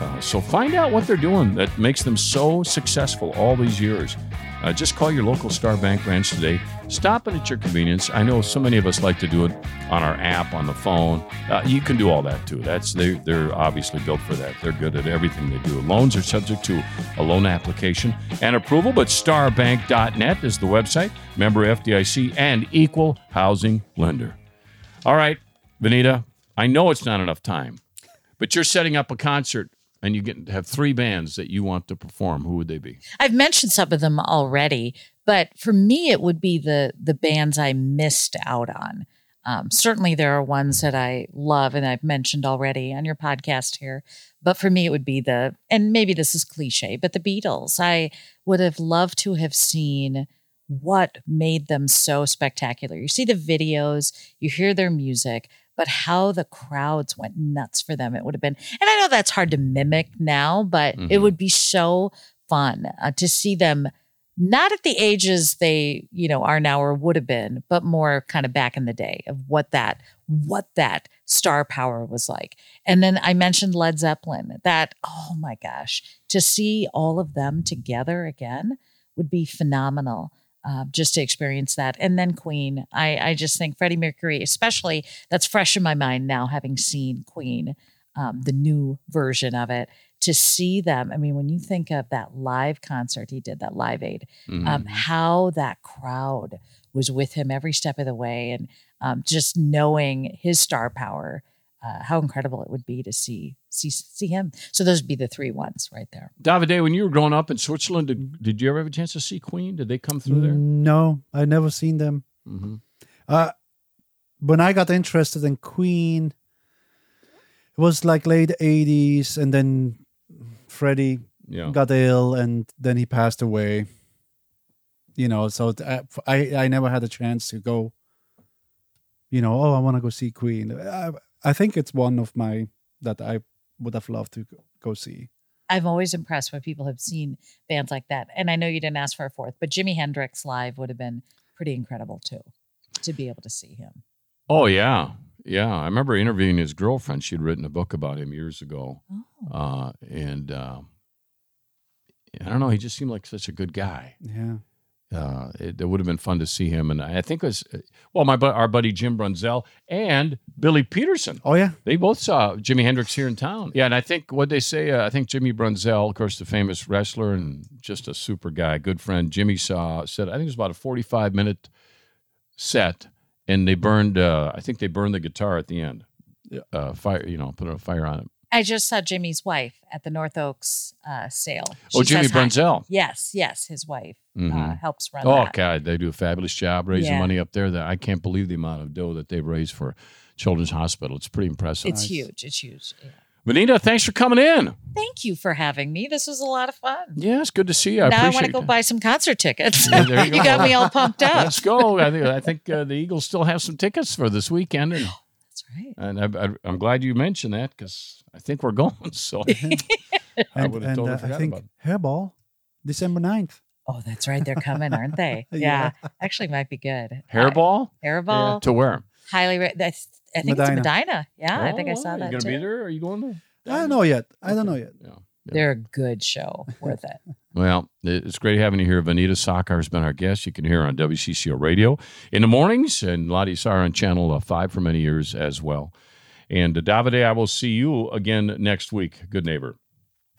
Uh, so find out what they're doing that makes them so successful all these years. Uh, just call your local Star Bank branch today. Stop it at your convenience. I know so many of us like to do it on our app on the phone. Uh, you can do all that too. That's they, they're obviously built for that. They're good at everything they do. Loans are subject to a loan application and approval, but starbank.net is the website. Member FDIC and equal housing lender. All right, Vineeta. I know it's not enough time, but you're setting up a concert and you get have three bands that you want to perform, who would they be? I've mentioned some of them already, but for me, it would be the the bands I missed out on. Um, certainly, there are ones that I love, and I've mentioned already on your podcast here. But for me, it would be the, and maybe this is cliche, but the Beatles. I would have loved to have seen what made them so spectacular. You see the videos, you hear their music, but how the crowds went nuts for them. It would have been, and I know that's hard to mimic now, but mm-hmm. it would be so fun uh, to see them not at the ages they you know are now or would have been but more kind of back in the day of what that what that star power was like and then i mentioned led zeppelin that oh my gosh to see all of them together again would be phenomenal uh, just to experience that. And then Queen, I, I just think Freddie Mercury, especially that's fresh in my mind now, having seen Queen, um, the new version of it, to see them. I mean, when you think of that live concert he did, that Live Aid, um, mm-hmm. um, how that crowd was with him every step of the way, and um, just knowing his star power uh, how incredible it would be to see see see him. So those would be the three ones right there. Davide, when you were growing up in Switzerland, did, did you ever have a chance to see Queen? Did they come through there? No, I never seen them. Mm-hmm. Uh, when I got interested in Queen, it was like late '80s, and then Freddie yeah. got ill, and then he passed away. You know, so uh, I I never had a chance to go. You know, oh, I want to go see Queen. I, I think it's one of my that I would have loved to go see. I'm always impressed when people have seen bands like that. And I know you didn't ask for a fourth, but Jimi Hendrix live would have been pretty incredible too, to be able to see him. Oh yeah, yeah. I remember interviewing his girlfriend. She'd written a book about him years ago, oh. uh, and uh, I don't know. He just seemed like such a good guy. Yeah uh, it, it, would have been fun to see him. And I think it was, well, my our buddy Jim Brunzell and Billy Peterson. Oh, yeah. They both saw Jimi Hendrix here in town. Yeah. And I think what they say, uh, I think Jimmy Brunzell, of course, the famous wrestler and just a super guy, good friend, Jimmy saw, said, I think it was about a 45 minute set. And they burned, uh, I think they burned the guitar at the end. Uh, fire, you know, put a fire on it. I just saw Jimmy's wife at the North Oaks uh, sale. She oh, Jimmy Brunzell. Yes, yes, his wife uh, mm-hmm. uh, helps run. Oh that. God, they do a fabulous job raising yeah. money up there. That I can't believe the amount of dough that they've raised for Children's Hospital. It's pretty impressive. It's nice. huge. It's huge. Yeah. Vineeta, thanks for coming in. Thank you for having me. This was a lot of fun. Yeah, it's good to see you. I now I want to go buy some concert tickets. Yeah, you, you got me all pumped up. Let's go. I think, I think uh, the Eagles still have some tickets for this weekend. And, right. And I, am glad you mentioned that because I think we're going. So I would have totally uh, forgot I think about it. Hairball, December 9th. Oh, that's right. They're coming, aren't they? yeah. yeah. Actually, might be good. Hairball? Uh, hairball. Yeah. To where? Highly. Re- that's, I think Medina. it's Medina. Yeah, oh, I think I saw that. You going to be there? Are you going there? I don't know yet. I don't know yet. Yeah. They're a good show, worth it. Well, it's great having you here. Vineeta Sawkar has been our guest. You can hear her on WCCO radio in the mornings and Lottie Sar on Channel uh, 5 for many years as well. And uh, Davide, I will see you again next week. Good neighbor.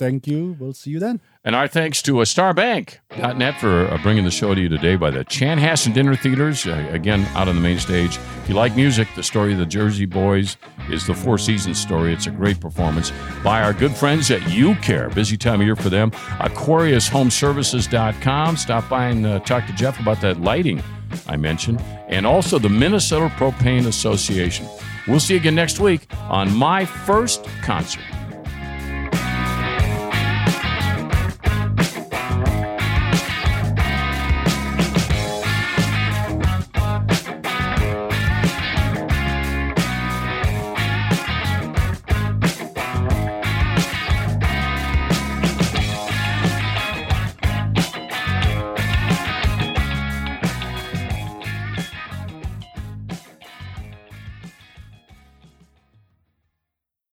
Thank you. We'll see you then. And our thanks to uh, StarBank.net for uh, bringing the show to you today by the Chanhassen Dinner Theaters, uh, again, out on the main stage. If you like music, the story of the Jersey Boys is the Four Seasons story. It's a great performance by our good friends at UCare. Busy time of year for them. AquariusHomeservices.com. Stop by and uh, talk to Jeff about that lighting I mentioned, and also the Minnesota Propane Association. We'll see you again next week on My First Concert.